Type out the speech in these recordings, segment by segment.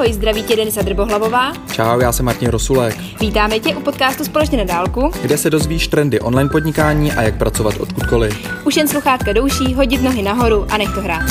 Ahoj, zdraví tě Denisa Drbohlavová. Čau, já jsem Martin Rosulek. Vítáme tě u podcastu Společně na dálku, kde se dozvíš trendy online podnikání a jak pracovat odkudkoliv. Už jen sluchátka douší, hodit nohy nahoru a nech to hrát.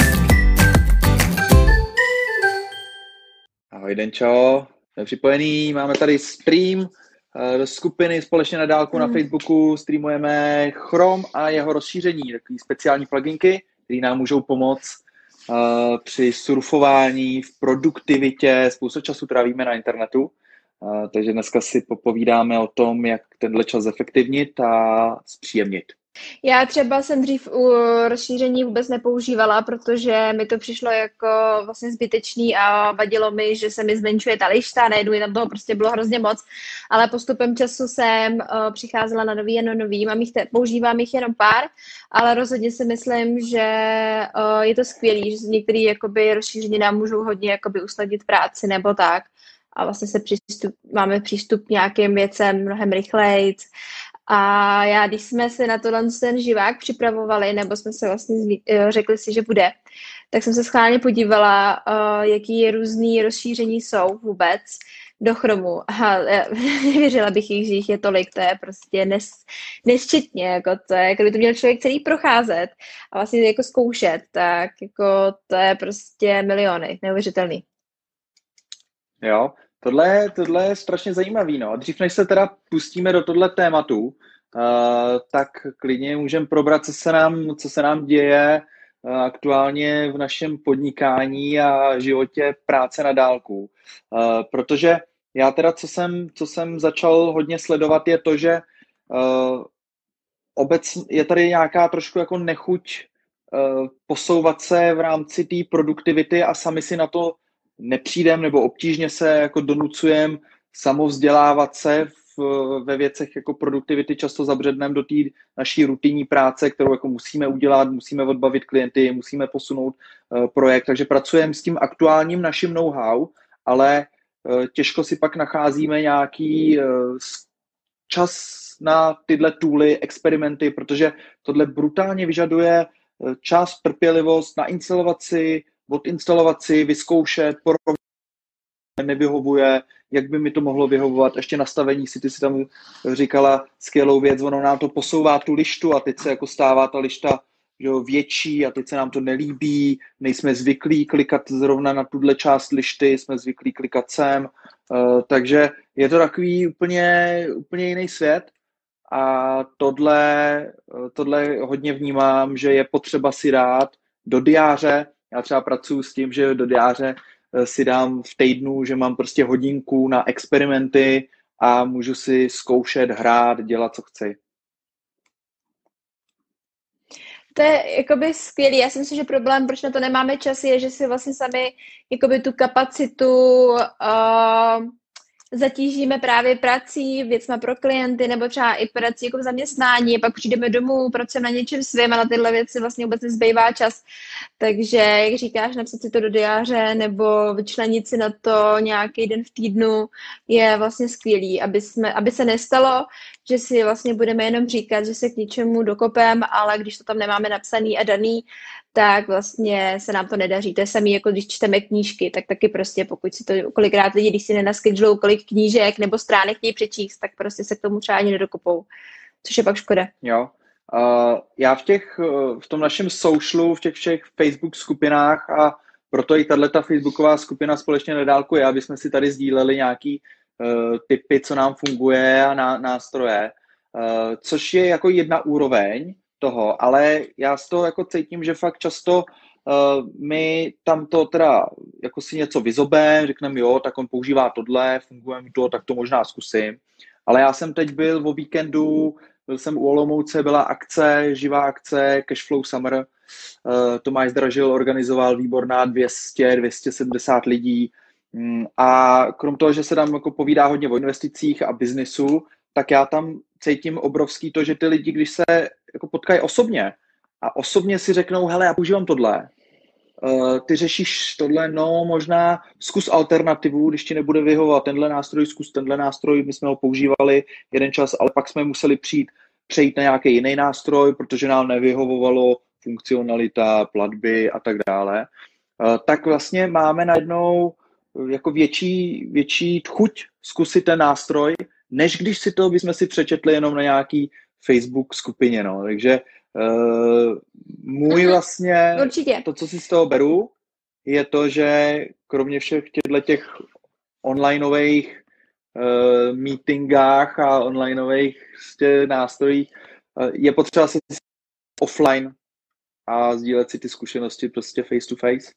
Ahoj Denčo, jsme připojený, máme tady stream eh, do skupiny společně na dálku mm. na Facebooku, streamujeme Chrome a jeho rozšíření, takový speciální pluginky, které nám můžou pomoct uh, při surfování, v produktivitě, spoustu času trávíme na internetu, uh, takže dneska si popovídáme o tom, jak tenhle čas efektivnit a zpříjemnit. Já třeba jsem dřív u rozšíření vůbec nepoužívala, protože mi to přišlo jako vlastně zbytečný a vadilo mi, že se mi zmenšuje ta lišta, najednou tam toho prostě bylo hrozně moc, ale postupem času jsem uh, přicházela na nový a na nový, mám jich te, používám jich jenom pár, ale rozhodně si myslím, že uh, je to skvělý, že některé jakoby rozšíření nám můžou hodně jakoby usnadnit práci nebo tak. A vlastně se přístup, máme přístup k nějakým věcem mnohem rychleji a já, když jsme se na tohle ten živák připravovali, nebo jsme se vlastně eh, řekli si, že bude, tak jsem se schválně podívala, uh, jaký různý rozšíření jsou vůbec do chromu. A nevěřila bych jich, že jich je tolik, to je prostě nes, nesčetně, jako to je, kdyby to měl člověk celý procházet a vlastně jako zkoušet, tak jako to je prostě miliony, neuvěřitelný. Jo, Tohle, tohle je strašně zajímavý. No. Dřív než se teda pustíme do tohle tématu, uh, tak klidně můžeme probrat, co se nám, co se nám děje uh, aktuálně v našem podnikání a životě práce na dálku. Uh, protože já teda, co jsem, co jsem začal hodně sledovat, je to, že uh, obec, je tady nějaká trošku jako nechuť uh, posouvat se v rámci té produktivity a sami si na to nepřijdem nebo obtížně se jako donucujem samovzdělávat se v, ve věcech jako produktivity, často zabředneme do té naší rutinní práce, kterou jako musíme udělat, musíme odbavit klienty, musíme posunout uh, projekt, takže pracujeme s tím aktuálním naším know-how, ale uh, těžko si pak nacházíme nějaký uh, čas na tyhle tooly, experimenty, protože tohle brutálně vyžaduje čas, trpělivost, nainstalovat si odinstalovat si, vyzkoušet, porovnat, nevyhovuje, jak by mi to mohlo vyhovovat, ještě nastavení si, ty si tam říkala skvělou věc, ono nám to posouvá tu lištu a teď se jako stává ta lišta že větší a teď se nám to nelíbí, nejsme zvyklí klikat zrovna na tuhle část lišty, jsme zvyklí klikat sem, uh, takže je to takový úplně, úplně jiný svět a tohle, tohle hodně vnímám, že je potřeba si dát do diáře já třeba pracuji s tím, že do diáře eh, si dám v týdnu, že mám prostě hodinku na experimenty a můžu si zkoušet, hrát, dělat, co chci. To je jakoby skvělý. Já si myslím, že problém, proč na to nemáme čas, je, že si vlastně sami jakoby tu kapacitu uh, zatížíme právě prací, věcma pro klienty nebo třeba i prací jako v zaměstnání, pak přijdeme domů, pracujeme na něčem svém a na tyhle věci vlastně vůbec nezbývá čas. Takže, jak říkáš, napsat si to do diáře nebo vyčlenit si na to nějaký den v týdnu je vlastně skvělý, aby, jsme, aby se nestalo, že si vlastně budeme jenom říkat, že se k něčemu dokopem, ale když to tam nemáme napsaný a daný, tak vlastně se nám to nedaří. To je samé, jako když čteme knížky, tak taky prostě, pokud si to kolikrát lidi, když si nenaskedžujou kolik knížek nebo stránek chtějí přečíst, tak prostě se k tomu třeba ani nedokopou, což je pak škoda. Jo. Uh, já v těch, v tom našem socialu, v těch všech Facebook skupinách a proto i tato facebooková skupina společně na dálku je, aby jsme si tady sdíleli nějaký typy, co nám funguje a ná, nástroje, uh, což je jako jedna úroveň, toho, ale já z toho jako cítím, že fakt často uh, my tam to teda jako si něco vyzobem, řekneme jo, tak on používá tohle, funguje mi to, tak to možná zkusím. Ale já jsem teď byl o víkendu, byl jsem u Olomouce, byla akce, živá akce Cashflow Summer. Tomáš Zdražil organizoval výborná 200, 270 lidí. Um, a krom toho, že se tam jako povídá hodně o investicích a biznisu, tak já tam cítím obrovský to, že ty lidi, když se jako potkají osobně a osobně si řeknou, hele, já používám tohle, uh, ty řešíš tohle, no možná zkus alternativu, když ti nebude vyhovovat tenhle nástroj, zkus tenhle nástroj, my jsme ho používali jeden čas, ale pak jsme museli přijít, přejít na nějaký jiný nástroj, protože nám nevyhovovalo funkcionalita, platby a tak dále. Uh, tak vlastně máme najednou jako větší, větší chuť zkusit ten nástroj, než když si to bychom si přečetli jenom na nějaký Facebook skupině, no. Takže uh, můj mhm. vlastně, Určitě. to, co si z toho beru, je to, že kromě všech těchto těch onlineových uh, meetingách a onlineových prostě nástrojích uh, je potřeba se offline a sdílet si ty zkušenosti prostě face to face.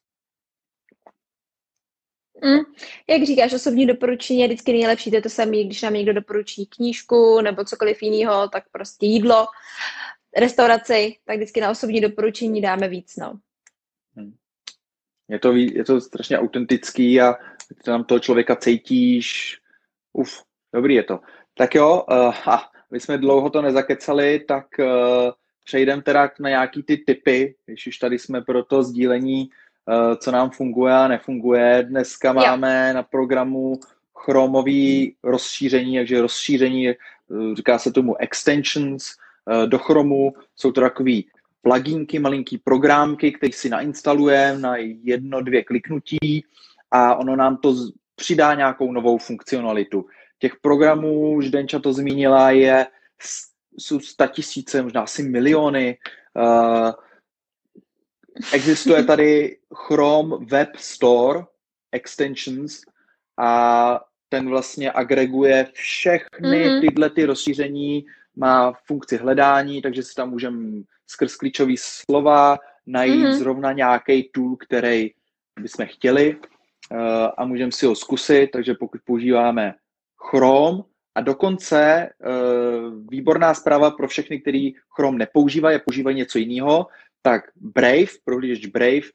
Mm. Jak říkáš, osobní doporučení je vždycky nejlepší, to je to samé, když nám někdo doporučí knížku nebo cokoliv jiného, tak prostě jídlo, restauraci, tak vždycky na osobní doporučení dáme víc, no. Hmm. Je to, je to strašně autentický a tam toho člověka cítíš, uf, dobrý je to. Tak jo, uh, a my jsme dlouho to nezakecali, tak uh, přejdeme teda na nějaký ty typy, když už tady jsme pro to sdílení co nám funguje a nefunguje. Dneska máme jo. na programu chromový rozšíření, takže rozšíření, eh, říká se tomu extensions eh, do chromu, jsou to takový pluginky, malinký programky, které si nainstalujeme na jedno, dvě kliknutí a ono nám to přidá nějakou novou funkcionalitu. Těch programů, už Denča to zmínila, je jsou tisíce, možná asi miliony. Uh, Existuje tady Chrome Web Store Extensions a ten vlastně agreguje všechny mm-hmm. tyhle ty rozšíření, má funkci hledání, takže si tam můžeme skrz klíčový slova najít mm-hmm. zrovna nějaký tool, který bychom chtěli uh, a můžeme si ho zkusit, takže pokud používáme Chrome a dokonce uh, výborná zpráva pro všechny, kteří Chrome nepoužívají a používají něco jiného, tak Brave, prohlížeč Brave,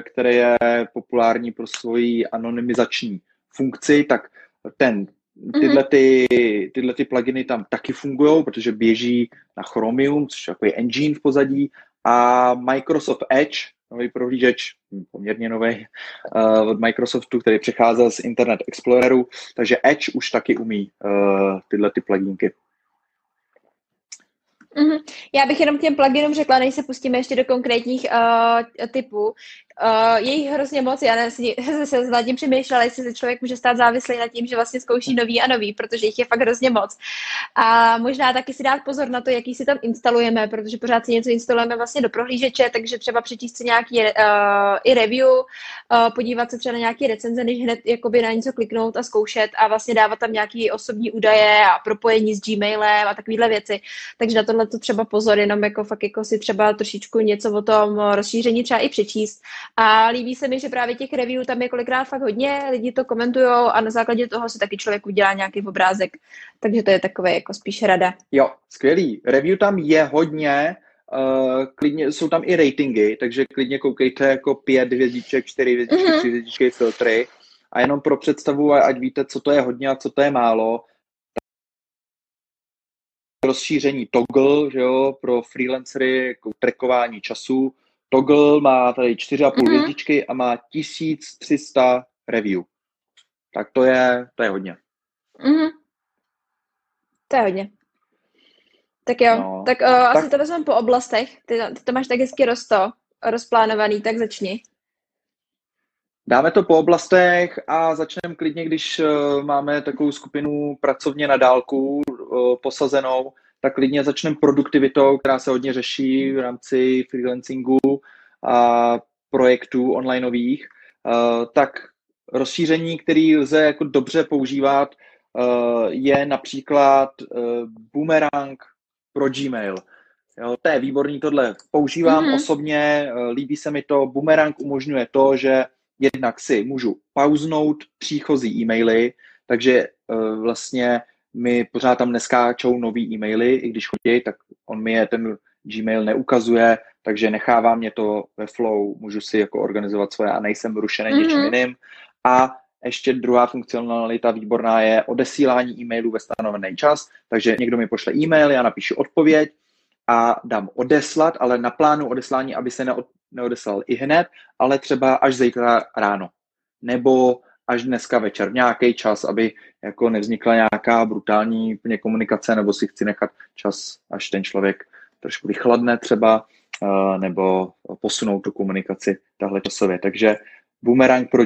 který je populární pro svoji anonymizační funkci, tak ten, tyhle, mhm. ty, tyhle ty pluginy tam taky fungují, protože běží na Chromium, což je takový engine v pozadí, a Microsoft Edge, nový prohlížeč, poměrně nový uh, od Microsoftu, který přecházel z Internet Exploreru, takže Edge už taky umí uh, tyhle ty pluginky. Mm-hmm. Já bych jenom těm pluginům řekla, než se pustíme ještě do konkrétních uh, typů. Uh, je jich hrozně moc, já ne, se nad tím přemýšlela, jestli se člověk může stát závislý na tím, že vlastně zkouší nový a nový, protože jich je fakt hrozně moc. A možná taky si dát pozor na to, jaký si tam instalujeme, protože pořád si něco instalujeme vlastně do prohlížeče, takže třeba přečíst si nějaký uh, i review, uh, podívat se třeba na nějaký recenze, než hned jakoby na něco kliknout a zkoušet a vlastně dávat tam nějaký osobní údaje a propojení s Gmailem a takovéhle věci. Takže na tohle to třeba pozor, jenom jako fakt jako si třeba trošičku něco o tom rozšíření třeba i přečíst a líbí se mi, že právě těch review tam je kolikrát fakt hodně, lidi to komentují a na základě toho si taky člověk udělá nějaký obrázek. Takže to je takové jako spíš rada. Jo, skvělý. Review tam je hodně, Uh, klidně, jsou tam i ratingy, takže klidně koukejte jako pět hvězdiček, čtyři hvězdičky, mm-hmm. tři hvězdičky, filtry. A jenom pro představu, ať víte, co to je hodně a co to je málo, rozšíření toggle, že jo, pro freelancery, jako trackování času, Toggle má tady 4,5 mm-hmm. hvězdičky a má 1300 review. Tak to je, to je hodně. Mm-hmm. To je hodně. Tak jo, no, tak, uh, tak asi to vezmeme po oblastech. Ty, ty to máš tak hezky rosto, rozplánovaný, tak začni. Dáme to po oblastech a začneme klidně, když uh, máme takovou skupinu pracovně na dálku uh, posazenou, tak klidně začneme produktivitou, která se hodně řeší v rámci freelancingu a projektů onlineových, tak rozšíření, který lze jako dobře používat, je například Boomerang pro Gmail. Jo, to je výborný tohle. Používám mm-hmm. osobně, líbí se mi to. Boomerang umožňuje to, že jednak si můžu pauznout příchozí e-maily, takže vlastně mi pořád tam neskáčou nový e-maily, i když chodí, tak on mi je ten Gmail neukazuje, takže nechává mě to ve flow, můžu si jako organizovat svoje a nejsem rušený mm-hmm. něčím jiným. A ještě druhá funkcionalita výborná je odesílání e-mailů ve stanovený čas, takže někdo mi pošle e-mail, já napíšu odpověď a dám odeslat, ale na plánu odeslání, aby se neod, neodeslal i hned, ale třeba až zítra ráno. Nebo až dneska večer, nějaký čas, aby jako nevznikla nějaká brutální úplně komunikace, nebo si chci nechat čas, až ten člověk trošku vychladne třeba, eh, nebo posunout tu komunikaci tahle časově. Takže Boomerang pro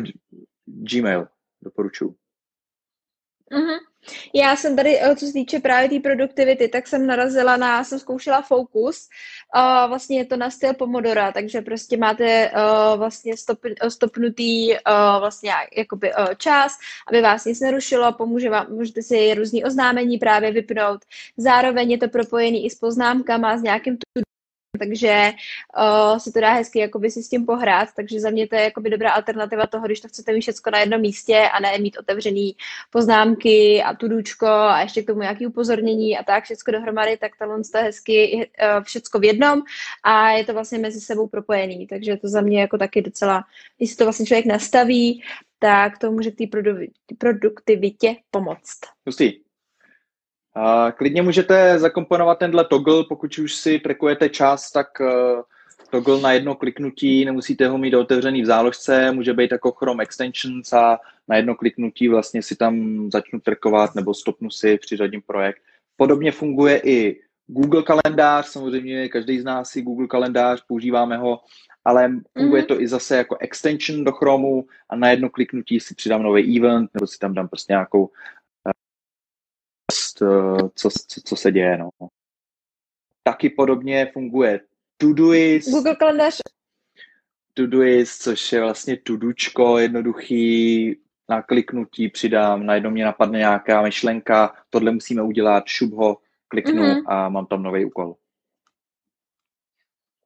Gmail. Doporučuji. Mm-hmm. Já jsem tady, eh, co se týče právě té produktivity, tak jsem narazila na, jsem zkoušela Focus, uh, vlastně je to na styl Pomodora, takže prostě máte uh, vlastně stop, stopnutý uh, vlastně jakoby uh, čas, aby vás nic nerušilo, pomůže vám, můžete si různý oznámení právě vypnout, zároveň je to propojený i s poznámkama, s nějakým takže uh, se to dá hezky jakoby si s tím pohrát, takže za mě to je jakoby dobrá alternativa toho, když to chcete mít všechno na jednom místě a ne mít otevřený poznámky a tudučko a ještě k tomu nějaké upozornění a tak všechno dohromady, tak tohle je hezky uh, všecko v jednom a je to vlastně mezi sebou propojený, takže to za mě jako taky docela, když to vlastně člověk nastaví, tak to může k té produktivitě pomoct. Hustý. A klidně můžete zakomponovat tenhle toggle, pokud už si trackujete čas, tak uh, toggle na jedno kliknutí, nemusíte ho mít otevřený v záložce, může být jako Chrome Extensions a na jedno kliknutí vlastně si tam začnu trackovat nebo stopnu si, přiřadím projekt. Podobně funguje i Google kalendář, samozřejmě každý z nás si Google kalendář, používáme ho, ale funguje mm-hmm. to i zase jako extension do Chromu a na jedno kliknutí si přidám nový event nebo si tam dám prostě nějakou Eh, co, co, co se děje. No. Taky podobně funguje Todoist. Google kalendář. Todoist, což je vlastně tudučko, jednoduchý, na kliknutí přidám, najednou mě napadne nějaká myšlenka, tohle musíme udělat, šup ho, kliknu mm-hmm. a mám tam nový úkol.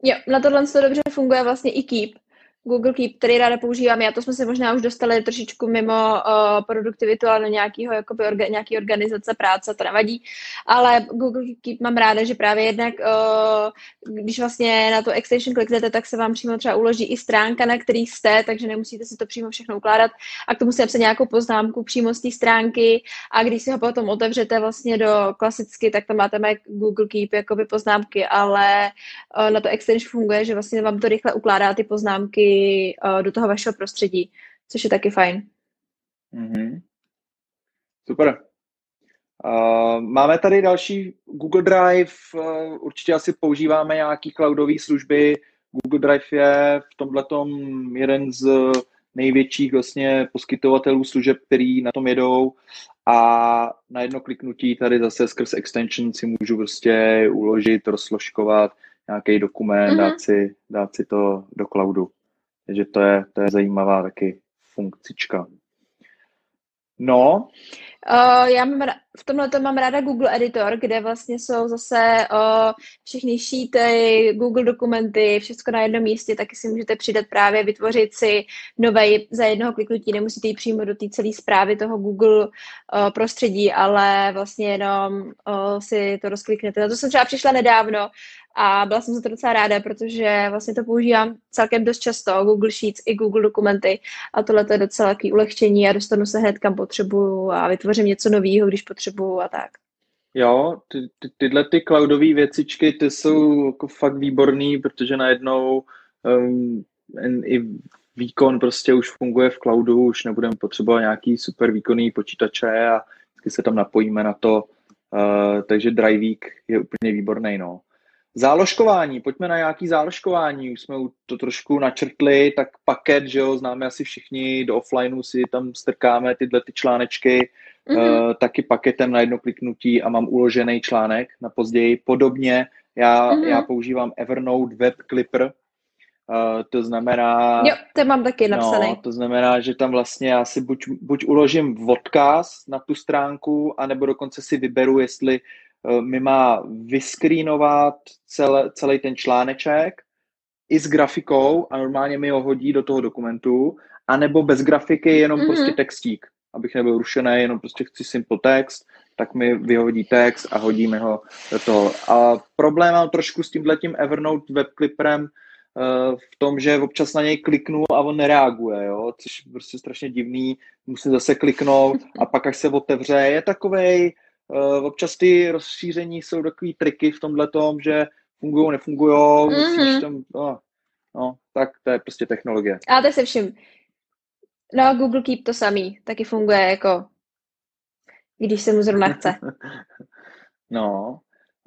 Jo, na tohle to dobře funguje vlastně i Keep. Google Keep, který ráda používám. Já to jsme se možná už dostali trošičku mimo uh, produktivitu, ale nějakýho, jakoby orga, nějaký organizace práce, to nevadí. Ale Google Keep mám ráda, že právě jednak, uh, když vlastně na to extension kliknete, tak se vám přímo třeba uloží i stránka, na který jste, takže nemusíte si to přímo všechno ukládat. A k tomu napsat nějakou poznámku přímo z té stránky a když si ho potom otevřete vlastně do klasicky, tak tam máte jak Google Keep jakoby poznámky, ale uh, na to extension funguje, že vlastně vám to rychle ukládá ty poznámky uh, do toho vašeho prostředí, což je taky fajn. Mm-hmm. Super. Uh, máme tady další Google Drive, uh, určitě asi používáme nějaký cloudové služby. Google Drive je v tomhle jeden z největších vlastně poskytovatelů služeb, který na tom jedou a na jedno kliknutí tady zase skrz extension si můžu prostě uložit, rozsložkovat nějaký dokument, mm-hmm. dát, si, dát si to do cloudu. Takže to je, to je zajímavá taky funkcička. No. Uh, já mám, v tomhle to mám ráda Google Editor, kde vlastně jsou zase uh, všechny sheety, Google dokumenty, všechno na jednom místě, taky si můžete přidat právě, vytvořit si nové za jednoho kliknutí, nemusíte jít přímo do té celé zprávy toho Google uh, prostředí, ale vlastně jenom uh, si to rozkliknete. Na to jsem třeba přišla nedávno a byla jsem za to docela ráda, protože vlastně to používám celkem dost často, Google Sheets i Google dokumenty a tohle je docela takový ulehčení a dostanu se hned kam potřebuju a vytvořím něco nového, když potřebuju a tak. Jo, ty, ty, tyhle ty cloudové věcičky, ty jsou jako fakt výborný, protože najednou um, i výkon prostě už funguje v cloudu, už nebudeme potřebovat nějaký super výkonný počítače a vždycky se tam napojíme na to, uh, takže Driveek je úplně výborný, no. Záložkování, pojďme na nějaký záložkování, už jsme to trošku načrtli, tak paket, že jo, známe asi všichni, do offlineu si tam strkáme tyhle ty článečky, mm-hmm. uh, taky paketem na jedno kliknutí a mám uložený článek na později. Podobně já, mm-hmm. já používám Evernote Web Clipper, uh, to znamená... Jo, to mám taky napsaný. No, to znamená, že tam vlastně já si buď, buď uložím odkaz na tu stránku, anebo dokonce si vyberu, jestli Eh, mi má vyskrínovat celé, celý ten článeček i s grafikou a normálně mi ho hodí do toho dokumentu, anebo bez grafiky jenom mm-hmm. prostě textík, abych nebyl rušený, jenom prostě chci simple text, tak mi vyhodí text a hodíme ho do toho. A problém mám trošku s tímhletím Evernote webclipperem uh, v tom, že občas na něj kliknu a on nereaguje, jo? což je prostě strašně divný, musím zase kliknout a pak až se otevře, je takovej, občas ty rozšíření jsou takový triky v tomhle tom, že fungují, nefungují, mm-hmm. tam, no, no, tak to je prostě technologie. A to je se vším. No, Google Keep to samý, taky funguje jako, když se mu zrovna chce. no.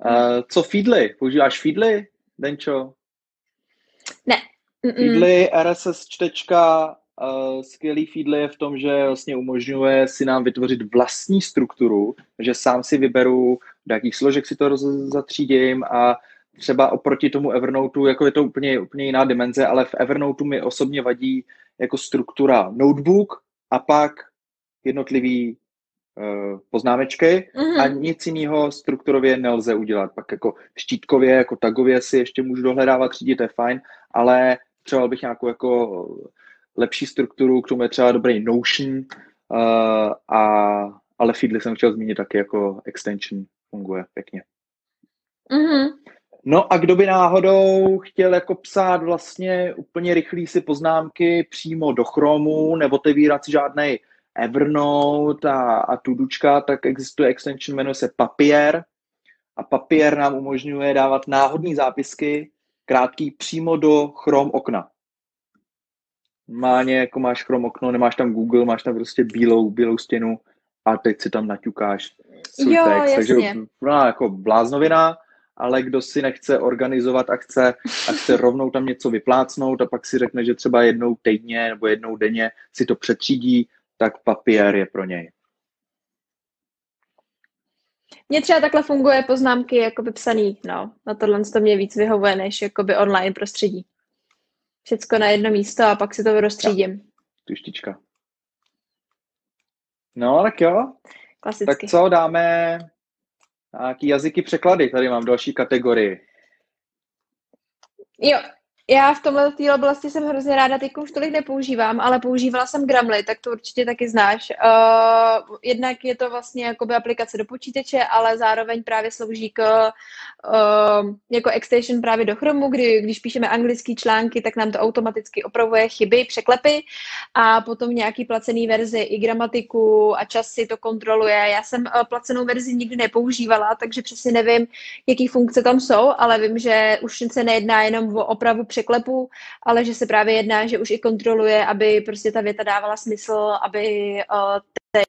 Uh, co Feedly? Používáš Feedly, Denčo? Ne. Mm-mm. Feedly, RSS čtečka, skvělý Feedly je v tom, že vlastně umožňuje si nám vytvořit vlastní strukturu, že sám si vyberu, do jakých složek si to roz, zatřídím a třeba oproti tomu Evernoteu, jako je to úplně, úplně jiná dimenze, ale v Evernoteu mi osobně vadí jako struktura notebook a pak jednotlivý uh, poznámečky mm-hmm. a nic jiného strukturově nelze udělat. Pak jako štítkově, jako tagově si ještě můžu dohledávat, řídit, to je fajn, ale třeba bych nějakou jako lepší strukturu, k tomu je třeba dobrý Notion, uh, a, ale Feedly jsem chtěl zmínit taky jako extension, funguje pěkně. Mm-hmm. No a kdo by náhodou chtěl jako psát vlastně úplně rychlý si poznámky přímo do Chromu, nebo otevírat si žádnej Evernote a, a Tudučka, tak existuje extension, jmenuje se Papier a Papier nám umožňuje dávat náhodné zápisky krátký přímo do Chrome okna. Má jako máš Chrome okno, nemáš tam Google, máš tam prostě bílou, bílou stěnu a teď si tam naťukáš svůj jo, text. Takže no, jako bláznovina, ale kdo si nechce organizovat a chce, a chce rovnou tam něco vyplácnout a pak si řekne, že třeba jednou týdně nebo jednou denně si to přetřídí, tak papír je pro něj. Mně třeba takhle funguje poznámky jako vypsaný, no. Na tohle to mě víc vyhovuje, než jakoby online prostředí. Všecko na jedno místo a pak si to rozstřídím. Tuštička. No, tak jo. Klasicky. Tak co, dáme nějaký jazyky překlady, tady mám další kategorii. Jo, já v tomhle té oblasti jsem hrozně ráda, teď už tolik nepoužívám, ale používala jsem Gramly, tak to určitě taky znáš. Uh, jednak je to vlastně jakoby aplikace do počítače, ale zároveň právě slouží k, uh, jako extension právě do Chromu, kdy když píšeme anglické články, tak nám to automaticky opravuje chyby, překlepy a potom nějaký placený verzi i gramatiku a čas si to kontroluje. Já jsem uh, placenou verzi nikdy nepoužívala, takže přesně nevím, jaký funkce tam jsou, ale vím, že už se nejedná jenom o opravu překlepu, ale že se právě jedná, že už i kontroluje, aby prostě ta věta dávala smysl, aby uh, te...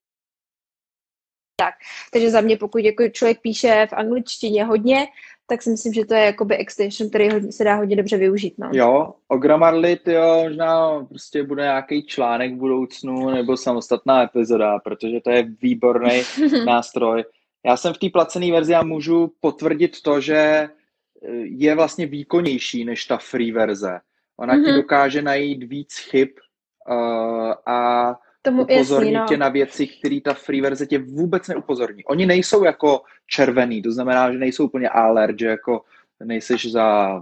tak. Takže za mě, pokud jako člověk píše v angličtině hodně, tak si myslím, že to je jakoby extension, který se dá hodně dobře využít. No. Jo, o Grammarly, jo, možná prostě bude nějaký článek v budoucnu nebo samostatná epizoda, protože to je výborný nástroj. Já jsem v té placené verzi a můžu potvrdit to, že je vlastně výkonnější než ta free verze. Ona mm-hmm. ti mhm. dokáže najít víc chyb uh, a Tomu upozorní jasný, no. tě na věci, které ta free verze tě vůbec neupozorní. Oni nejsou jako červený, to znamená, že nejsou úplně alert, že jako nejseš za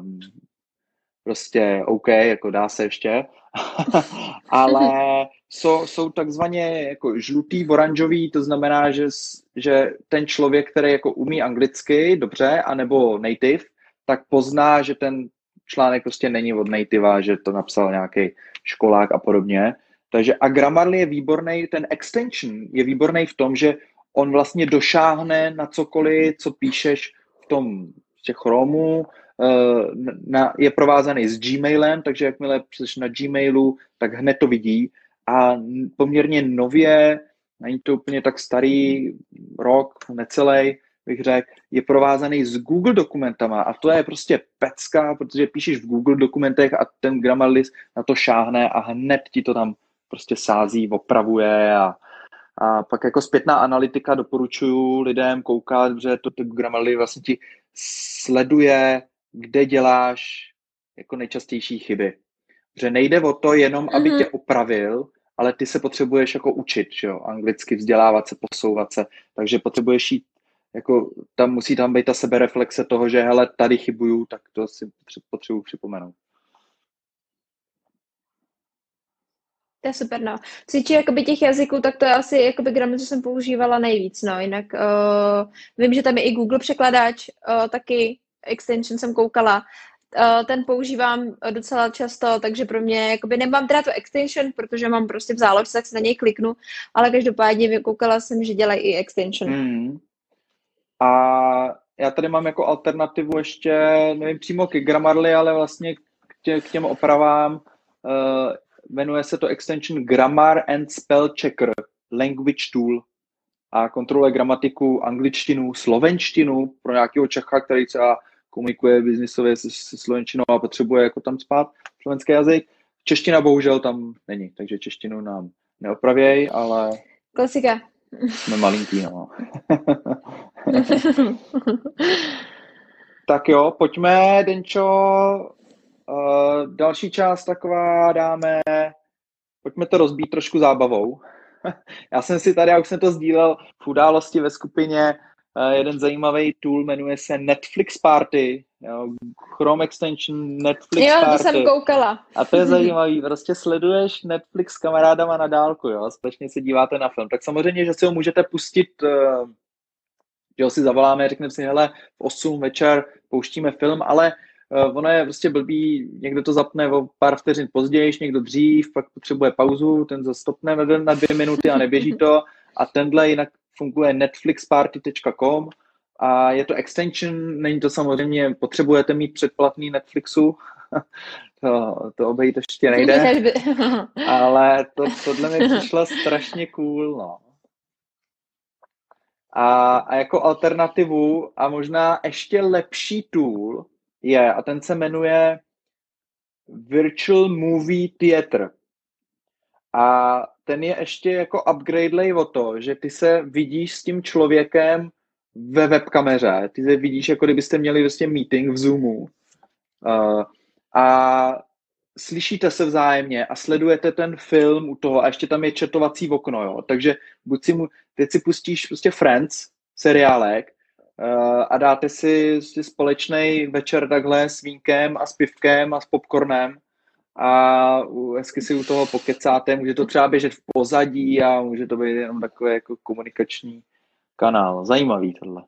prostě OK, jako dá se ještě, ale jsou, jsou takzvaně jako žlutý, oranžový, to znamená, že, že ten člověk, který jako umí anglicky dobře, anebo native, tak pozná, že ten článek prostě není od nativa, že to napsal nějaký školák a podobně. Takže a Grammarly je výborný, ten extension je výborný v tom, že on vlastně došáhne na cokoliv, co píšeš v tom těch Chromu, eh, na, je provázaný s Gmailem, takže jakmile přeš na Gmailu, tak hned to vidí a poměrně nově, není to úplně tak starý rok, necelý, bych řekl, je provázaný s Google dokumentama a to je prostě pecka, protože píšeš v Google dokumentech a ten Grammarly na to šáhne a hned ti to tam prostě sází, opravuje a, a pak jako zpětná analytika doporučuju lidem koukat, že to, to Grammarly vlastně ti sleduje, kde děláš jako nejčastější chyby. Že nejde o to jenom, aby mm-hmm. tě opravil, ale ty se potřebuješ jako učit, že jo, anglicky vzdělávat se, posouvat se, takže potřebuješ jít jako tam musí tam být ta sebereflexe toho, že hele, tady chybuju, tak to si potřebuji připomenout. To je super, no. Co týče jakoby těch jazyků, tak to je asi jakoby co jsem používala nejvíc, no. Jinak uh, vím, že tam je i Google překladač, uh, taky extension jsem koukala. Uh, ten používám docela často, takže pro mě, jakoby nemám teda tu extension, protože mám prostě v záložce, tak se na něj kliknu, ale každopádně koukala jsem, že dělají i extension. Mm. A já tady mám jako alternativu ještě, nevím přímo ke Grammarly, ale vlastně k, tě, k těm opravám. Uh, jmenuje se to extension Grammar and Spell Checker Language Tool a kontroluje gramatiku, angličtinu, slovenštinu pro nějakého Čecha, který třeba komunikuje biznisově se, se slovenštinou a potřebuje jako tam spát slovenský jazyk, Čeština bohužel tam není, takže češtinu nám neopravěj, ale... Klasika. Jsme malinký, no. tak jo, pojďme, Denčo. Uh, další část taková dáme, pojďme to rozbít trošku zábavou. Já jsem si tady, já už jsem to sdílel v události ve skupině, jeden zajímavý tool, jmenuje se Netflix Party, jo, Chrome extension Netflix jo, Party. Jo, to jsem koukala. A to je zajímavý, prostě sleduješ Netflix s kamarádama na dálku, jo, společně se díváte na film. Tak samozřejmě, že si ho můžete pustit, že ho si zavoláme, řekneme si, hele, v 8 večer pouštíme film, ale uh, ono je prostě blbý, někdo to zapne o pár vteřin později, někdo dřív, pak potřebuje pauzu, ten zastopne na dvě minuty a neběží to. A tenhle jinak funguje netflixparty.com a je to extension, není to samozřejmě, potřebujete mít předplatný Netflixu, to, to obejít ještě nejde, ale to, tohle mi přišlo strašně cool, no. A, a jako alternativu a možná ještě lepší tool je, a ten se jmenuje Virtual Movie Theater. A ten je ještě jako upgrade o to, že ty se vidíš s tím člověkem ve webkameře. Ty se vidíš, jako kdybyste měli vlastně meeting v Zoomu. Uh, a slyšíte se vzájemně a sledujete ten film u toho a ještě tam je četovací okno, jo. Takže buď si mu, teď si pustíš prostě Friends, seriálek, uh, a dáte si, si společný večer takhle s vínkem a s pivkem a s popcornem a hezky si u toho pokecáte, může to třeba běžet v pozadí a může to být jenom takové jako komunikační kanál. Zajímavý tohle.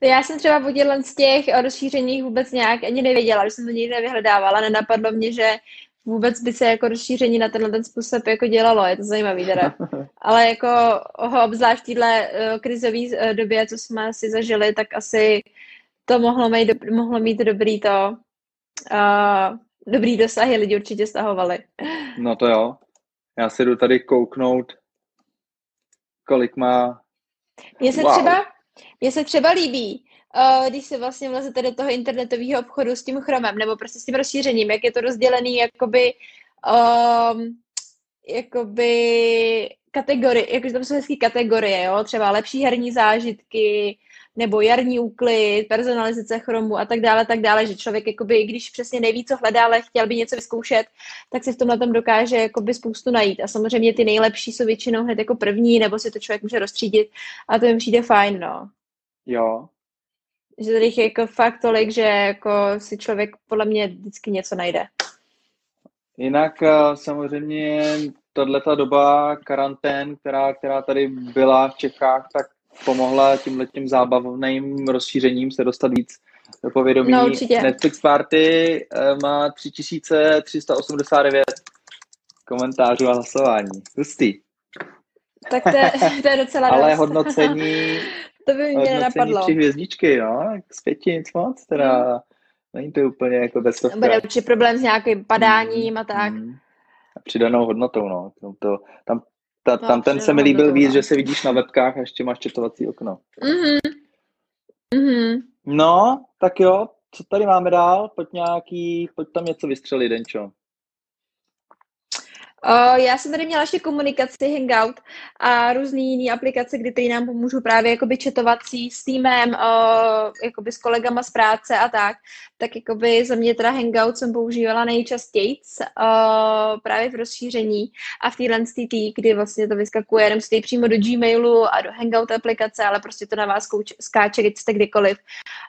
Já jsem třeba o z těch rozšířeních vůbec nějak ani nevěděla, že jsem to nikdy nevyhledávala, nenapadlo mě, že vůbec by se jako rozšíření na tenhle ten způsob jako dělalo, je to zajímavý teda. Ale jako ho obzvlášť v téhle uh, krizové uh, době, co jsme si zažili, tak asi to mohlo mít, mohlo mít dobrý to, uh, dobrý dosahy, lidi určitě stahovali. No to jo. Já si jdu tady kouknout, kolik má... Mně se wow. třeba mně se třeba líbí, uh, když se vlastně vlezete do toho internetového obchodu s tím chromem, nebo prostě s tím rozšířením, jak je to rozdělený, jakoby, um, jakoby kategorie, jakože tam jsou hezké kategorie, jo, třeba lepší herní zážitky, nebo jarní úklid, personalizace chromu a tak dále, tak dále, že člověk, jakoby, když přesně neví, co hledá, ale chtěl by něco vyzkoušet, tak si v tomhle tom dokáže jakoby spoustu najít. A samozřejmě ty nejlepší jsou většinou hned jako první, nebo si to člověk může rozstřídit a to mi přijde fajn, no. Jo. Že tady je jako fakt tolik, že jako si člověk podle mě vždycky něco najde. Jinak eh, samozřejmě tato doba karantén, která, která tady byla v Čechách, tak pomohla tímhle tím zábavným rozšířením se dostat víc do povědomí. No, určitě. Netflix Party eh, má 3389 komentářů a hlasování. Hustý. Tak to je, to je docela Ale dost. hodnocení to by mě nenapadlo. tři hvězdičky, no, z pěti nic moc, teda hmm. není to úplně jako bez toho. Bude určitě problém s nějakým padáním hmm. a tak. Hmm. Přidanou hodnotou, no. To, to, tam ta, no, tam ten se mi líbil víc, no. že se vidíš na webkách a ještě máš četovací okno. Mm-hmm. Mm-hmm. No, tak jo, co tady máme dál? Pojď nějaký, pojď tam něco vystřelit, Denčo. Uh, já jsem tady měla ještě komunikaci Hangout a různé jiné aplikace, kdy tady nám pomůžu právě jakoby četovací s týmem, uh, jakoby s kolegama z práce a tak. Tak jakoby za mě teda Hangout jsem používala nejčastěji uh, právě v rozšíření a v téhle tý, kdy vlastně to vyskakuje jenom si přímo do Gmailu a do Hangout aplikace, ale prostě to na vás kouč, skáče, když jste kdykoliv.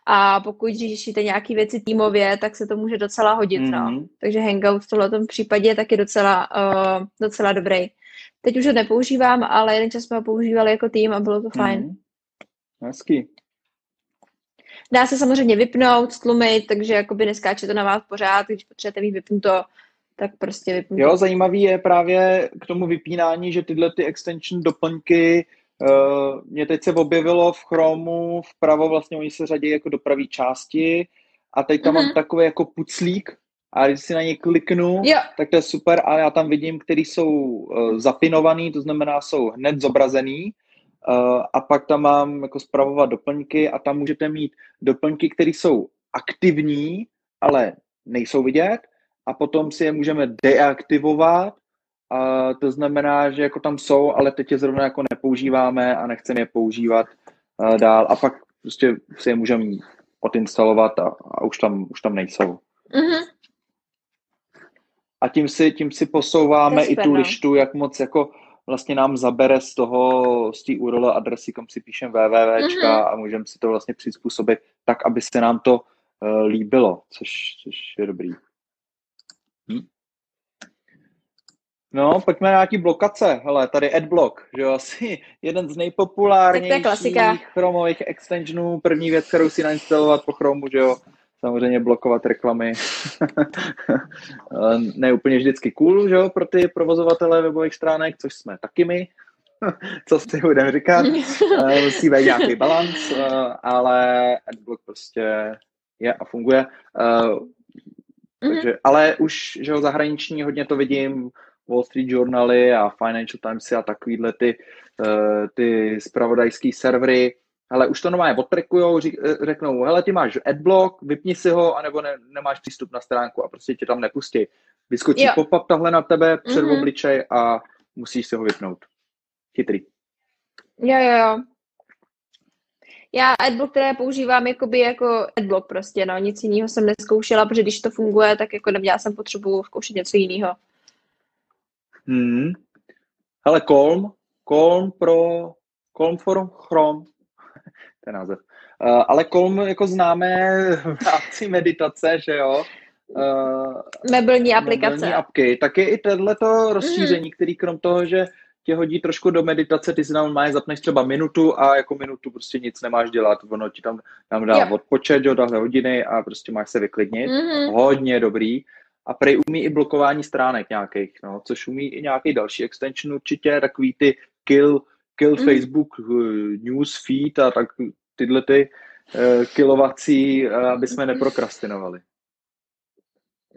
A pokud řešíte nějaké věci týmově, tak se to může docela hodit. Mm-hmm. No. Mhm. Takže Hangout v tomto případě je taky docela uh, docela dobrý. Teď už ho nepoužívám, ale jeden čas jsme ho používali jako tým a bylo to fajn. Mm. Hezký. Dá se samozřejmě vypnout, stlumit, takže jakoby neskáče to na vás pořád, když potřebujete mít vypnuto, tak prostě vypnuto. Jo, zajímavý je právě k tomu vypínání, že tyhle ty extension doplňky Uh, mě teď se objevilo v Chromu vpravo, vlastně oni se řadí jako do pravé části a teď tam mm-hmm. mám mhm. takový jako puclík, a když si na ně kliknu, jo. tak to je super a já tam vidím, který jsou uh, zapinovaný, to znamená, jsou hned zobrazený uh, a pak tam mám jako zpravovat doplňky a tam můžete mít doplňky, které jsou aktivní, ale nejsou vidět a potom si je můžeme deaktivovat, a to znamená, že jako tam jsou, ale teď je zrovna jako nepoužíváme a nechceme je používat uh, dál a pak prostě si je můžeme odinstalovat a, a už, tam, už tam nejsou. Mm-hmm. A tím si, tím si posouváme i tu no. lištu, jak moc jako vlastně nám zabere z toho, z té URL adresy, kam si píšem www mm-hmm. a můžeme si to vlastně přizpůsobit tak, aby se nám to uh, líbilo, což, což je dobrý. Hm? No, pojďme na nějaký blokace. Hele, tady AdBlock, že jo, asi jeden z nejpopulárnějších chromových extensionů. První věc, kterou si nainstalovat po Chromu, že jo, samozřejmě blokovat reklamy. ne úplně vždycky cool, že jo, pro ty provozovatele webových stránek, což jsme taky my. Co si budeme říkat. Eh, musí být nějaký balans, eh, ale AdBlock prostě je a funguje. Takže, mm-hmm. Ale už, že jo, zahraniční hodně to vidím, Wall Street Journaly a Financial Timesy a takovýhle ty, ty spravodajský servery, ale už to normálně odtrekujou, řeknou, hele, ty máš adblock, vypni si ho, anebo ne, nemáš přístup na stránku a prostě tě tam nepustí. Vyskočí pop-up tahle na tebe před mm-hmm. obličej a musíš si ho vypnout. Chytrý. Jo, jo, jo. Já adblock které používám jakoby jako adblock prostě, no, nic jiného jsem neskoušela, protože když to funguje, tak jako neměla jsem potřebu zkoušet něco jiného. Hmm. Hele, Calm, Calm pro, Calm for Chrome, je název. Uh, ale Calm jako známe v rámci meditace, že jo? Uh, mobilní aplikace. Mobilní apky. Tak je i tohleto rozšíření, mm. který krom toho, že tě hodí trošku do meditace, ty si tam máš, zapneš třeba minutu a jako minutu prostě nic nemáš dělat. Ono ti tam, tam dá yep. odpočet, jo, tahle hodiny a prostě máš se vyklidnit. Mm-hmm. Hodně dobrý. A prej umí i blokování stránek nějakých, no, což umí i nějaký další extension určitě, takový ty kill, kill mm. Facebook uh, news feed a tak tyhle ty uh, killovací, uh, aby jsme neprokrastinovali.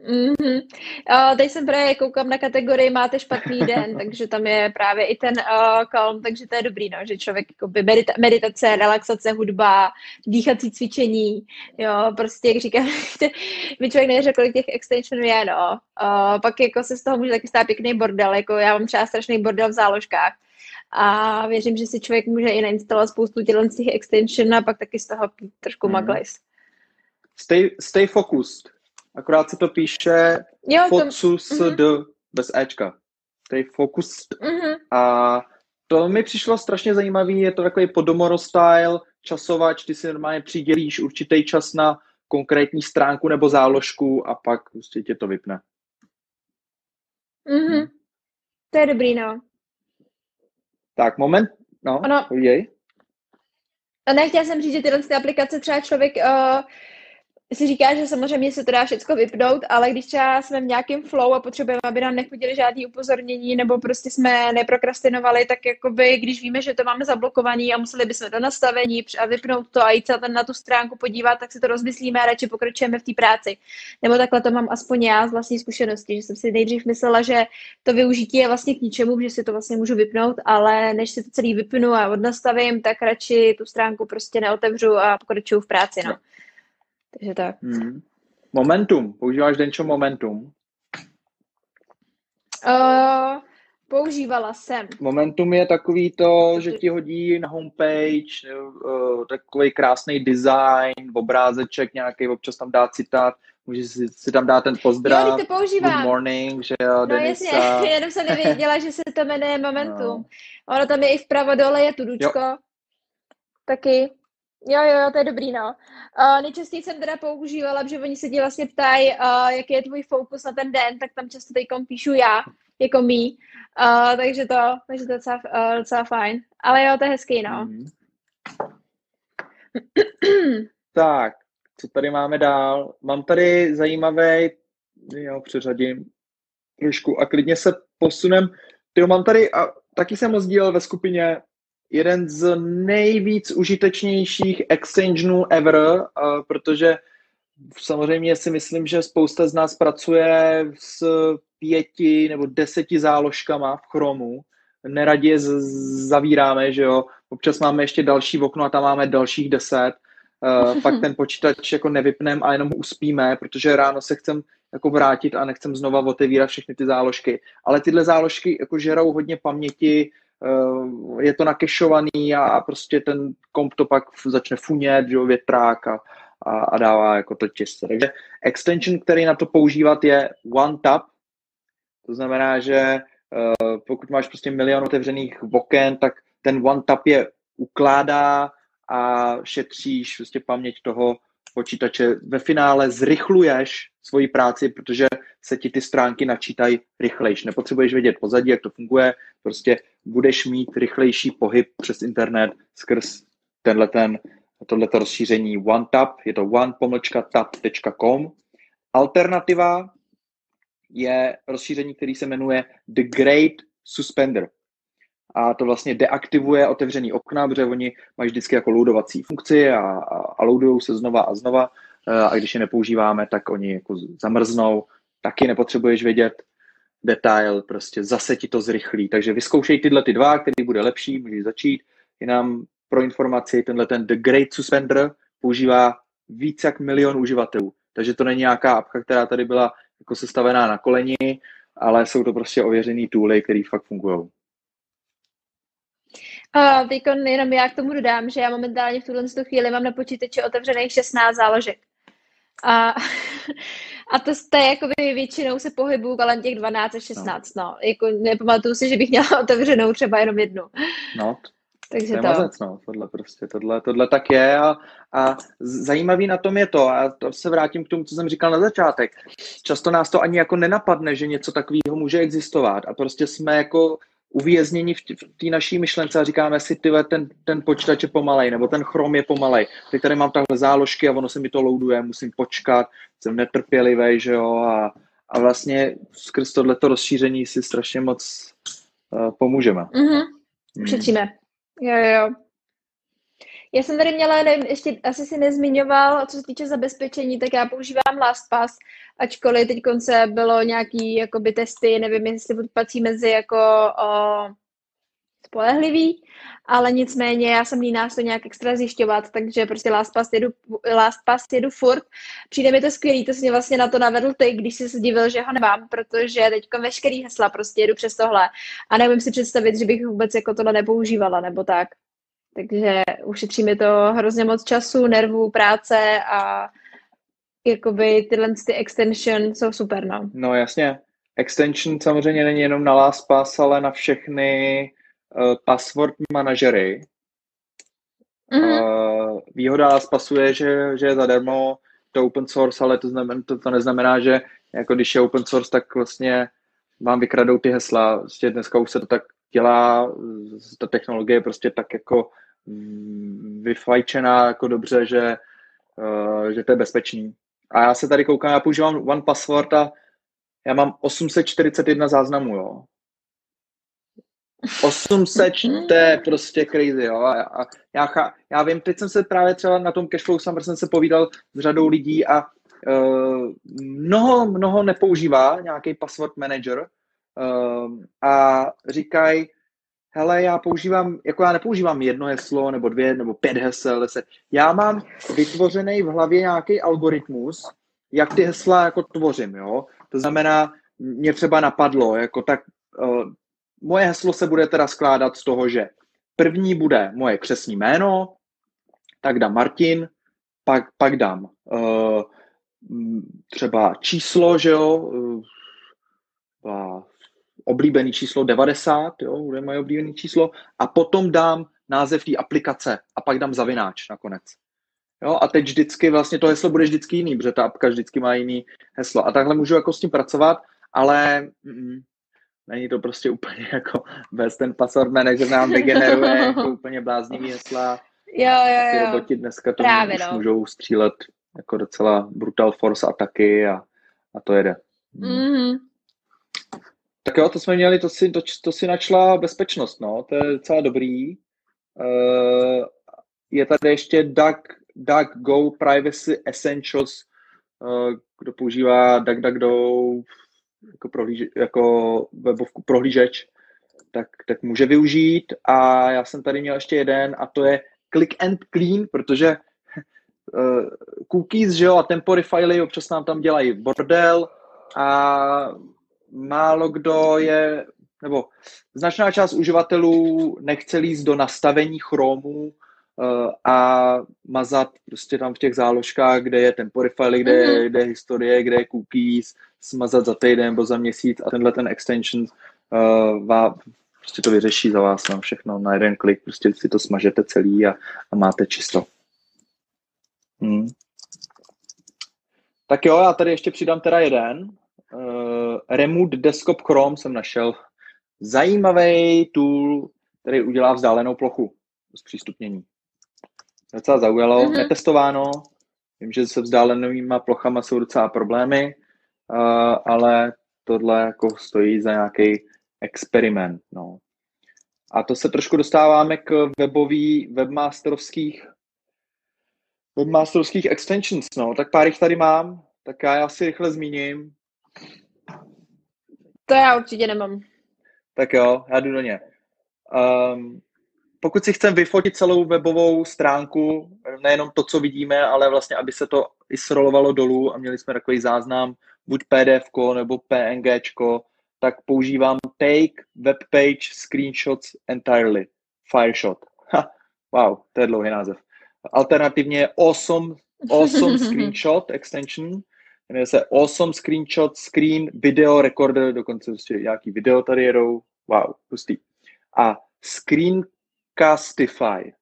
Mm-hmm. Uh, teď jsem právě koukám na kategorii máte špatný den, takže tam je právě i ten uh, takže to je dobrý, no, že člověk jakoby medita- meditace, relaxace, hudba, dýchací cvičení, jo, prostě jak říkám, by člověk neřekl, kolik těch extensionů je, no. Uh, pak jako se z toho může taky stát pěkný bordel, jako já mám třeba strašný bordel v záložkách, a věřím, že si člověk může i nainstalovat spoustu těch extension a pak taky z toho trošku mm. maglejs. Stay, stay focused. Akorát se to píše jo, focus to... mm-hmm. bez Ečka. Stay focused. Mm-hmm. A to mi přišlo strašně zajímavý, je to takový podomoro style, časovač, ty si normálně přidělíš určitý čas na konkrétní stránku nebo záložku a pak prostě tě to vypne. Mhm. Hmm. To je dobrý, no. Tak, moment, no, ano. povídej. Ne, chtěla jsem říct, že tyhle ty aplikace třeba člověk uh, si říká, že samozřejmě se to dá všechno vypnout, ale když třeba jsme v nějakém flow a potřebujeme, aby nám nechodili žádný upozornění, nebo prostě jsme neprokrastinovali, tak jakoby, když víme, že to máme zablokovaný a museli bychom to nastavení a vypnout to a jít se na tu stránku podívat, tak si to rozmyslíme a radši pokračujeme v té práci. Nebo takhle to mám aspoň já z vlastní zkušenosti, že jsem si nejdřív myslela, že to využití je vlastně k ničemu, že si to vlastně můžu vypnout, ale než si to celý vypnu a odnastavím, tak radši tu stránku prostě neotevřu a pokračuju v práci. No. Takže tak. Hmm. Momentum. Používáš Denčo Momentum? Uh, používala jsem. Momentum je takový to, že ti hodí na homepage uh, takový krásný design, obrázeček nějaký, občas tam dá citát, může si, si tam dát ten pozdrav. Jo, to používám. Good morning, že jo, No Denisa. jasně, jenom jsem nevěděla, že se to jmenuje Momentum. No. Ono tam je i vpravo dole, je tudučko. Jo. Taky. Jo, jo, to je dobrý, no. Uh, nejčastěji jsem teda používala, že oni se ti vlastně ptají, uh, jaký je tvůj fokus na ten den, tak tam často teď píšu já, jako mý. Uh, takže to, takže to je docela, uh, docela fajn. Ale jo, to je hezký, no. Mm. tak, co tady máme dál? Mám tady zajímavý, jo, přeřadím trošku a klidně se posunem. Tyjo, mám tady, a taky jsem ho sdílel ve skupině jeden z nejvíc užitečnějších extensionů ever, protože samozřejmě si myslím, že spousta z nás pracuje s pěti nebo deseti záložkama v Chromu. Neradě je zavíráme, že jo. Občas máme ještě další okno a tam máme dalších deset. Uh, pak ten počítač jako nevypneme a jenom uspíme, protože ráno se chcem jako vrátit a nechcem znova otevírat všechny ty záložky. Ale tyhle záložky jako žerou hodně paměti, eh, je to nakešovaný a prostě ten komp to pak začne funět, že větrák a, a, a dává jako to čistě. Takže extension, který na to používat je one tap, to znamená, že uh, pokud máš prostě milion otevřených oken, tak ten one tap je ukládá a šetříš prostě paměť toho počítače. Ve finále zrychluješ svoji práci, protože se ti ty stránky načítají rychlejš. Nepotřebuješ vědět pozadí, jak to funguje, prostě budeš mít rychlejší pohyb přes internet skrz tenhle ten, tohleto rozšíření OneTap, je to one-tap.com. Alternativa je rozšíření, který se jmenuje The Great Suspender. A to vlastně deaktivuje otevřený okna, protože oni mají vždycky jako loadovací funkci a, a, a loadují se znova a znova. Eh, a když je nepoužíváme, tak oni jako zamrznou. Taky nepotřebuješ vědět detail, prostě zase ti to zrychlí. Takže vyzkoušej tyhle ty dva, který bude lepší, můžeš začít. Je nám pro informaci, tenhle ten The Great Suspender používá víc jak milion uživatelů. Takže to není nějaká apka, která tady byla jako sestavená na koleni, ale jsou to prostě ověřený tooly, které fakt fungují. A teď jenom já k tomu dodám, že já momentálně v tuhle chvíli mám na počítači otevřených 16 záložek. A, a to, to je jako většinou se pohybuju kolem těch 12 a 16, no. no. Jako nepamatuju si, že bych měla otevřenou třeba jenom jednu. No, takže to je to. Mazec, no, tohle prostě, tohle, tohle tak je a, a zajímavý na tom je to, a to se vrátím k tomu, co jsem říkal na začátek, často nás to ani jako nenapadne, že něco takového může existovat a prostě jsme jako uvězněni v té naší myšlence a říkáme si, ty ten, ten počítač je pomalej, nebo ten chrom je pomalej. Teď tady mám takhle záložky a ono se mi to loaduje, musím počkat, jsem netrpělivý, že jo, a, a vlastně skrz tohleto rozšíření si strašně moc uh, pomůžeme. Mm-hmm. Šetříme. Jo, jo. Já jsem tady měla, nevím, ještě asi si nezmiňoval, co se týče zabezpečení, tak já používám LastPass, ačkoliv teď konce bylo nějaký jakoby testy, nevím, jestli patří mezi jako o, spolehlivý, ale nicméně já jsem líná to nějak extra zjišťovat, takže prostě LastPass jedu, LastPass jedu furt. Přijde mi to skvělý, to jsi mě vlastně na to navedl ty, když jsi se divil, že ho nemám, protože teď veškerý hesla prostě jedu přes tohle a nevím si představit, že bych vůbec jako tohle nepoužívala nebo tak. Takže ušetří mi to hrozně moc času, nervů, práce a jakoby tyhle ty extension jsou super, no. No jasně. Extension samozřejmě není jenom na LastPass, ale na všechny uh, password manažery. Mm-hmm. Uh, výhoda LastPassu je, že, že je zadarmo to open source, ale to, znamená, to, to neznamená, že jako když je open source, tak vlastně vám vykradou ty hesla. Vlastně dneska už se to tak dělá, ta technologie je prostě tak jako vyfajčená jako dobře, že, uh, že to je bezpečný. A já se tady koukám, já používám One Password a já mám 841 záznamů, jo. 800, to je prostě crazy, jo. A, a já, já vím, teď jsem se právě třeba na tom Cashflow Summer jsem se povídal s řadou lidí a uh, mnoho, mnoho nepoužívá nějaký password manager uh, a říkají, hele, já používám, jako já nepoužívám jedno heslo, nebo dvě, nebo pět hesel, deset. Já mám vytvořený v hlavě nějaký algoritmus, jak ty hesla jako tvořím, jo. To znamená, mě třeba napadlo, jako tak, uh, moje heslo se bude teda skládat z toho, že první bude moje křesní jméno, tak dám Martin, pak, pak dám uh, třeba číslo, že jo, uh, oblíbený číslo 90, jo, bude moje oblíbené číslo, a potom dám název té aplikace a pak dám zavináč nakonec. Jo, a teď vždycky vlastně to heslo bude vždycky jiný, protože ta apka vždycky má jiný heslo. A takhle můžu jako s tím pracovat, ale mm, není to prostě úplně jako bez ten password manager nám vygeneruje jako úplně bláznivý hesla. Jo, jo, jo. Ty roboti dneska to Právě, už no. můžou střílet jako docela brutal force ataky a, a to jede. Mm-hmm. Tak jo, to jsme měli, to si, to, to si načla bezpečnost, no, to je docela dobrý. Uh, je tady ještě Duck, DuckGo Privacy Essentials, uh, kdo používá DuckDuckGo jako, prohlíž, jako webovku prohlížeč, tak, tak může využít. A já jsem tady měl ještě jeden a to je Click and Clean, protože uh, cookies, že jo, a temporary filey občas nám tam dělají bordel, a málo kdo je, nebo značná část uživatelů nechce líst do nastavení Chromu uh, a mazat prostě tam v těch záložkách, kde je temporary file, kde, mm-hmm. kde je historie, kde je cookies, smazat za týden nebo za měsíc a tenhle ten extension uh, vá, prostě to vyřeší za vás no, všechno na jeden klik, prostě si to smažete celý a, a máte čisto. Hmm. Tak jo, já tady ještě přidám teda jeden. Uh, Remote Desktop Chrome jsem našel. Zajímavý tool, který udělá vzdálenou plochu z přístupnění. Docela zaujalo, mm-hmm. netestováno. Vím, že se vzdálenými plochama jsou docela problémy, uh, ale tohle jako stojí za nějaký experiment. No. A to se trošku dostáváme k webový, webmasterovských webmasterovských extensions, no. Tak pár jich tady mám, tak já je asi rychle zmíním. To já určitě nemám. Tak jo, já jdu do ně. Um, pokud si chcem vyfotit celou webovou stránku, nejenom to, co vidíme, ale vlastně, aby se to i srolovalo dolů a měli jsme takový záznam, buď PDF nebo PNG, tak používám Take Web Page Screenshots Entirely. Fireshot. Ha, wow, to je dlouhý název. Alternativně Awesome, awesome Screenshot Extension, jmenuje se Awesome Screenshot Screen Video Recorder, dokonce prostě nějaký video tady jedou. Wow, pustý. A Screencastify.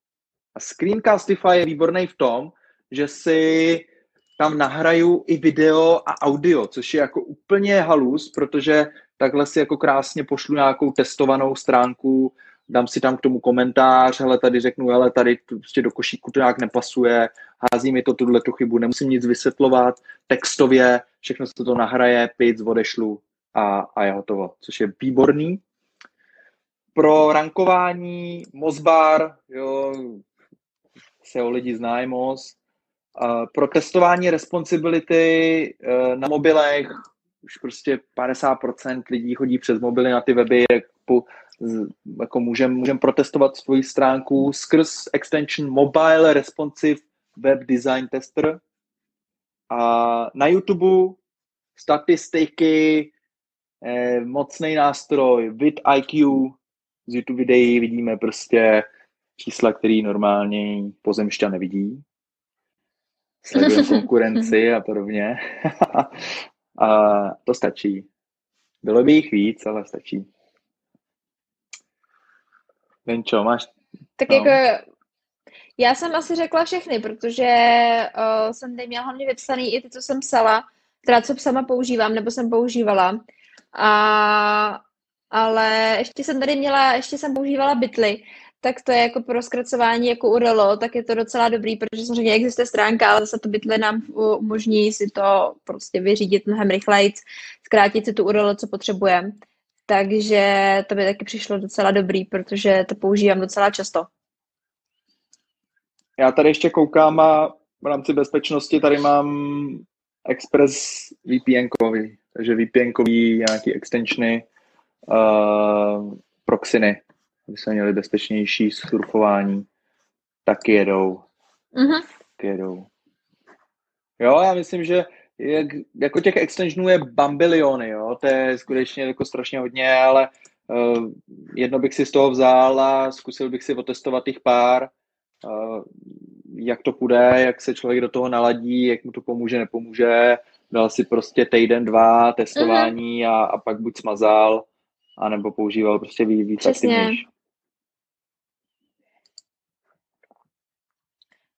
A Screencastify je výborný v tom, že si tam nahraju i video a audio, což je jako úplně halus, protože takhle si jako krásně pošlu nějakou testovanou stránku, dám si tam k tomu komentář, hele, tady řeknu, hele, tady prostě do košíku to nějak nepasuje, hází mi to tuhle tu chybu, nemusím nic vysvětlovat, textově, všechno se to nahraje, pic, odešlu a, a je hotovo, což je výborný. Pro rankování Mozbar, jo, se o lidi znají moc, pro testování responsibility eh, na mobilech už prostě 50% lidí chodí přes mobily na ty weby, jako, můžeme můžem protestovat svoji stránku skrz extension Mobile Responsive Web Design Tester. A na YouTube statistiky, eh, mocný nástroj, VidIQ, z YouTube videí vidíme prostě čísla, který normálně pozemšťa nevidí. Sledujeme konkurenci a podobně. A to stačí. Bylo by jich víc, ale stačí. Venčo, máš... Tak no. jako já jsem asi řekla všechny, protože uh, jsem tady měla hlavně vypsaný i ty, co jsem psala, teda co sama používám, nebo jsem používala. A, ale ještě jsem tady měla, ještě jsem používala Bitly, tak to je jako pro zkracování jako URL, tak je to docela dobrý, protože samozřejmě existuje stránka, ale zase to Bitly nám umožní si to prostě vyřídit mnohem rychleji, zkrátit si tu URL, co potřebujeme. Takže to by taky přišlo docela dobrý, protože to používám docela často. Já tady ještě koukám a v rámci bezpečnosti tady mám Express VPN kový, takže VPN nějaký extensiony, uh, proxiny aby jsme měli bezpečnější surfování, taky jedou. Mm-hmm. Taky jedou. Jo, já myslím, že jak, jako těch extensionů je bambiliony, jo, to je skutečně jako strašně hodně, ale uh, jedno bych si z toho vzal a zkusil bych si otestovat těch pár, uh, jak to půjde, jak se člověk do toho naladí, jak mu to pomůže, nepomůže, dal si prostě týden, dva testování mm-hmm. a, a pak buď smazal, anebo používal prostě víc Přesně.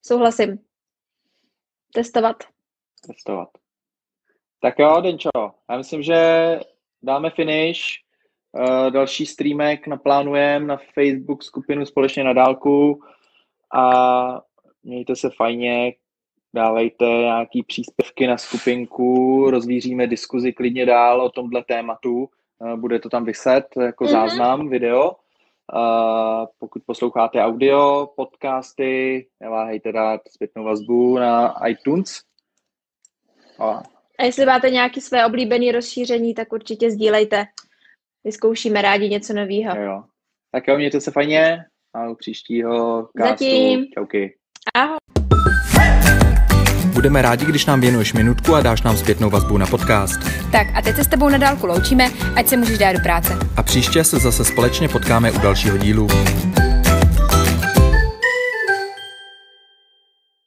Souhlasím. Testovat. Testovat. Tak jo, Denčo, já myslím, že dáme finish. Uh, další streamek naplánujeme na Facebook skupinu společně na dálku a mějte se fajně, dávejte nějaký příspěvky na skupinku, rozvíříme diskuzi klidně dál o tomhle tématu. Uh, bude to tam vyset jako mm-hmm. záznam, video. Uh, pokud posloucháte audio, podcasty, neváhejte dát zpětnou vazbu na iTunes. A, a jestli máte nějaké své oblíbené rozšíření, tak určitě sdílejte. Vyzkoušíme rádi něco nového. Jo. Tak jo, mějte se fajně a u příštího castu. Zatím. Čauky. Ahoj. Budeme rádi, když nám věnuješ minutku a dáš nám zpětnou vazbu na podcast. Tak a teď se s tebou na dálku loučíme, ať se můžeš dát do práce. A příště se zase společně potkáme u dalšího dílu.